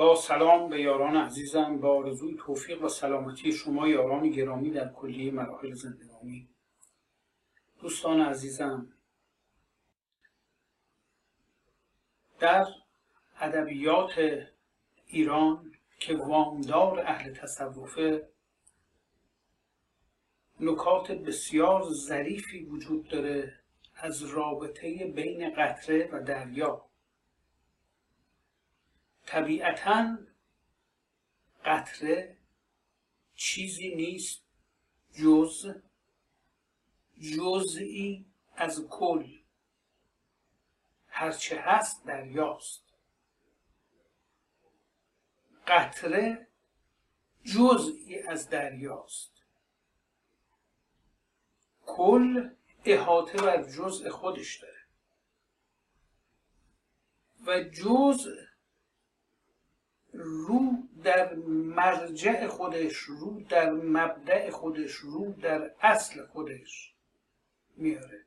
با سلام به یاران عزیزم با آرزوی توفیق و سلامتی شما یاران گرامی در کلیه مراحل زندگانی. دوستان عزیزم در ادبیات ایران که وامدار اهل تصوفه نکات بسیار ظریفی وجود داره از رابطه بین قطره و دریا. طبیعتا قطره چیزی نیست جز جزئی از کل. هرچه هست دریاست. قطره جزئی از دریاست. کل احاطه بر جزء خودش داره. و جزء رو در مرجع خودش رو در مبدع خودش رو در اصل خودش میاره.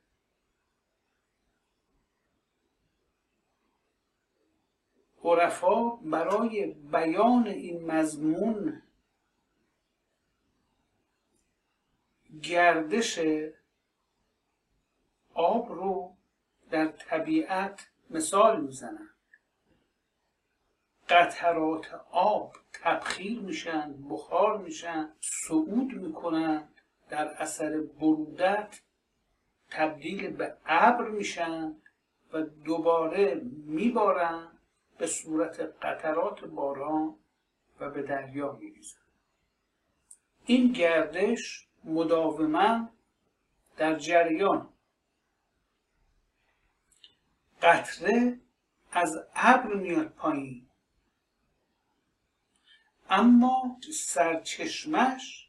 عرفا برای بیان این مضمون گردش آب رو در طبیعت مثال می‌زنن قطرات آب تبخیر میشن بخار میشن صعود می‌کنن در اثر برودت تبدیل به ابر میشن و دوباره میبارن به صورت قطرات باران و به دریا میریزن. این گردش مداوما در جریان. قطره از ابر میاد پایین. اما سرچشمش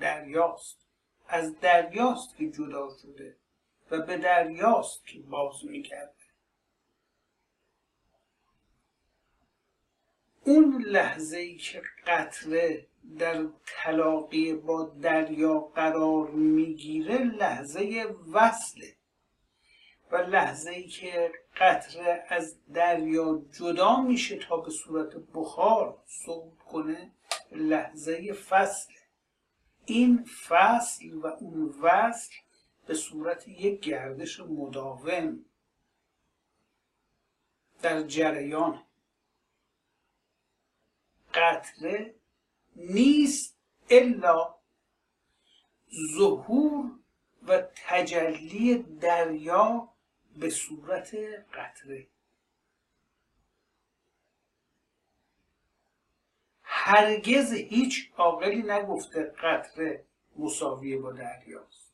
دریاست. از دریاست که جدا شده و به دریاست که باز می‌کرده. اون لحظه ای که قطره در تلاقی با دریا قرار می‌گیره لحظه وصله و لحظه ای که قطره از دریا جدا میشه تا به صورت بخار صعود کنه لحظه فصل. این فصل و اون وصل به صورت یک گردش مداوم در جریان. قطره نیست الا ظهور و تجلی دریا به صورت قطره. هرگز هیچ عاقلی نگفته قطره مساویه با دریاست.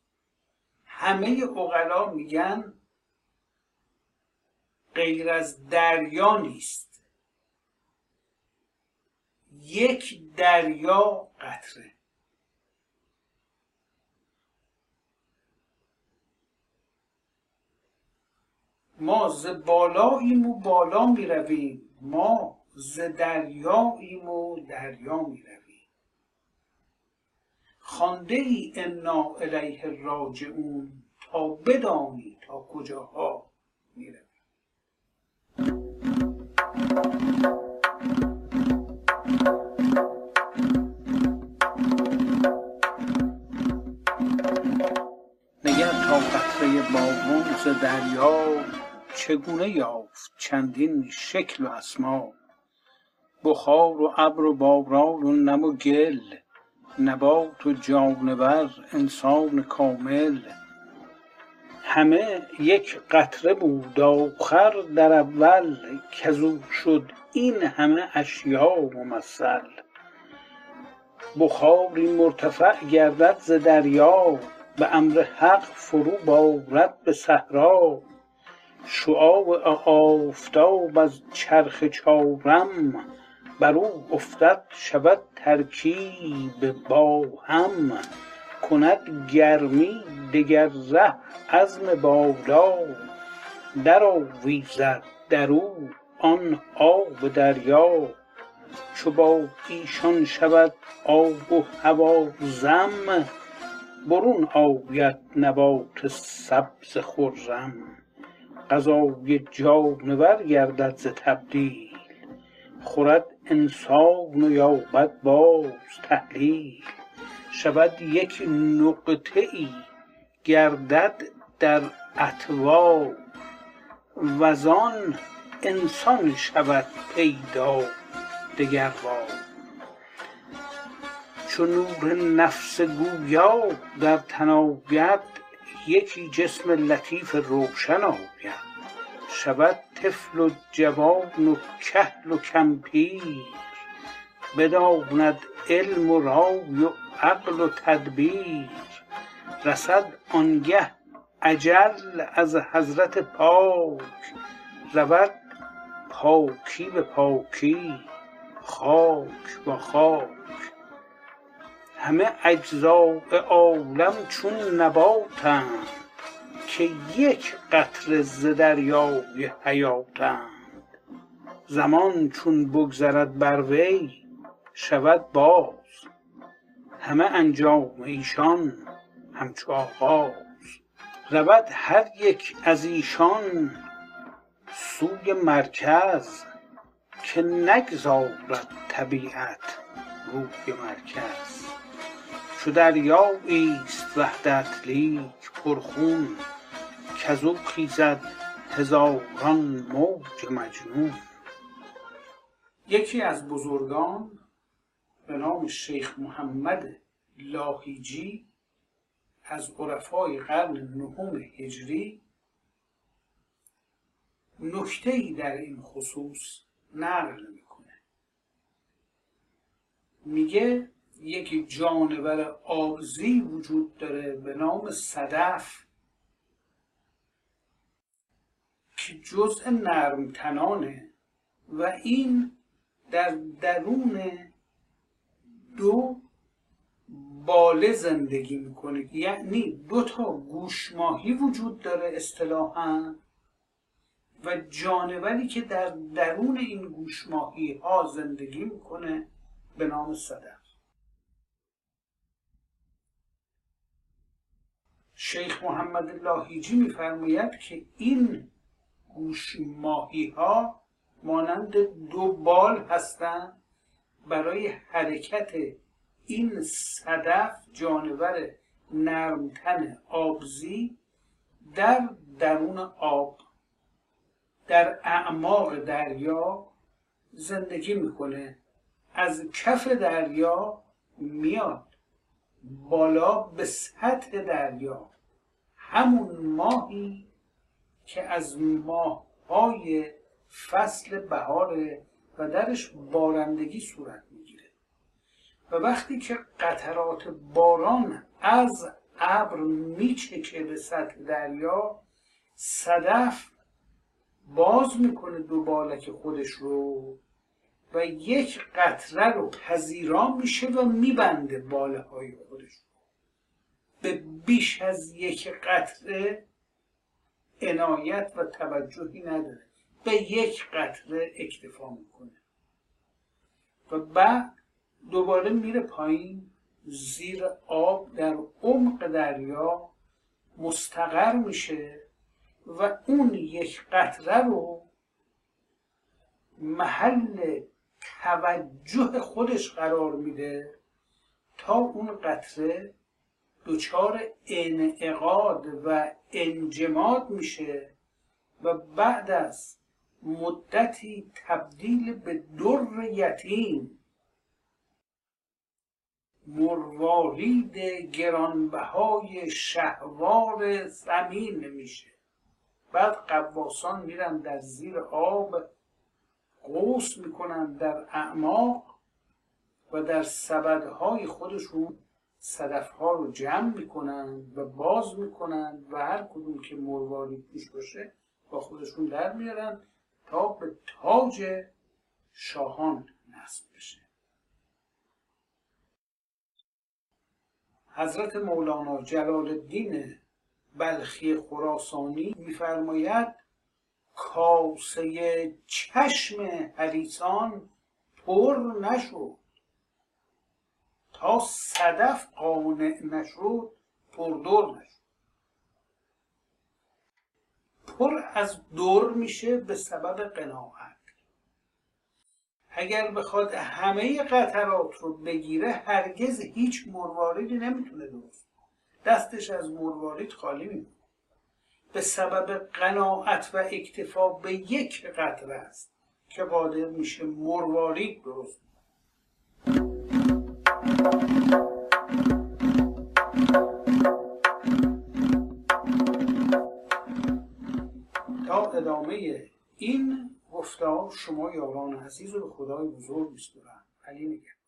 همه اقلا میگن غیر از دریا نیست. یک دریا قطره. ما ز بالاییم و بالا می رویم ما ز دریاییم و دریا می رویم خانده ای انا الیه راجعون؟ تا بدانی تا کجاها می رویم نگر تا قطره بارون ز دریا. چگونه یافت چندین شکل و اسما؟ بخار و ابر و باران و نم و گل نبات و جانور انسان کامل. همه یک قطره بود آخر در اول کزو شد این همه اشیا ممثل. بخاری مرتفع گردد ز دریا به امر حق فرو بارد به صحرا. شعاع آفتاب از چرخ چارم بر او افتد شود ترکیب با هم کند گرمی دگر ره عزم بالا در آویزد در او آن آب دریا چو با ایشان شود آب و هوا ضم برون آید نبات سبز خرم غذای جانور گردد ز تبدیل. خورد انسان و یابد باز تحلیل. شود یک نقطه ای گردد در اطوار. وزان انسان شود پیدا دگربار چو نور نفس گویا در تن یکی جسم لطیف روشن آید. شود طفل و جوان و کهل و کمپیر. بداند علم و رای و عقل و تدبیر. رسد آنگه اجل از حضرت پاک. رود پاکی به پاکی. خاک با خاک. همه اجزاء عالم چون نباتند که یک قطره ز دریای حیاتند. زمان چون بگذرد بر وی شود باز. همه انجام ایشان همچو آغاز. رود هر یک از ایشان سوی مرکز که نگذارد طبیعت روی مرکز. چو دریاییست وحدت لیک پر خون کزو خیزد هزاران موج مجنون. یکی از بزرگان به نام شیخ محمد لاهیجی از عرفای قرن نهم هجری نکته ای در این خصوص نقل می‌کنه. میگه یک جانور آزی وجود داره به نام صدف که جزء نرمتنانه و این در درون دو باله زندگی می‌کنه. یعنی دو تا گوشماهی وجود داره اصطلاحا و جانوری که در درون این گوشماهی ها زندگی می‌کنه به نام صدف. شیخ محمد لاهیجی میفرماید که این گوشماهی ها مانند دو بال هستند برای حرکت این صدف جانور نرمتن آبزی در درون آب در اعماق دریا زندگی می‌کنه. از کف دریا میاد بالا به سطح دریا. همون ماهی که از ماههای فصل بهاره و درش بارندگی صورت می‌گیره. و وقتی که قطرات باران از ابر میچکه به سطح دریا صدف باز می‌کنه دو بالک خودش رو و یک قطره رو پذیرا میشه و میبنده باله های خودش به بیش از یک قطره عنایت و توجهی نداره. به یک قطره اکتفا می‌کنه. و بعد دوباره میره پایین زیر آب در عمق دریا مستقر میشه و اون یک قطره رو محل توجه خودش قرار میده تا اون قطره دچار انعقاد و انجماد میشه و بعد از مدتی تبدیل به در یتیم. مروارید گرانبهای شهوار زمین میشه. بعد قواسان میرن در زیر آب قوس می‌کنن در اعماق و در سبدهای خودشون صدفها رو جمع می‌کنن و باز می‌کنن و هر کدوم که مروارید توش باشه با خودشون در میارن تا به تاج شاهان نصب بشه. حضرت مولانا جلال الدین بلخی خراسانی میفرماید کاسه چشم حریسان پر نشد صدف قانع نشد پردر نشد پر از دور میشه به سبب قناعت. اگر بخواد همه قطرات رو بگیره هرگز هیچ مرواریدی نمی‌تونه درست دستش از مروارید خالی میمونه. به سبب قناعت و اکتفا به یک قطره است که قادر میشه مروارید درست تا ادامه این گفتار شما یاران عزیز و به خدای بزرگ میسپرم علی نگه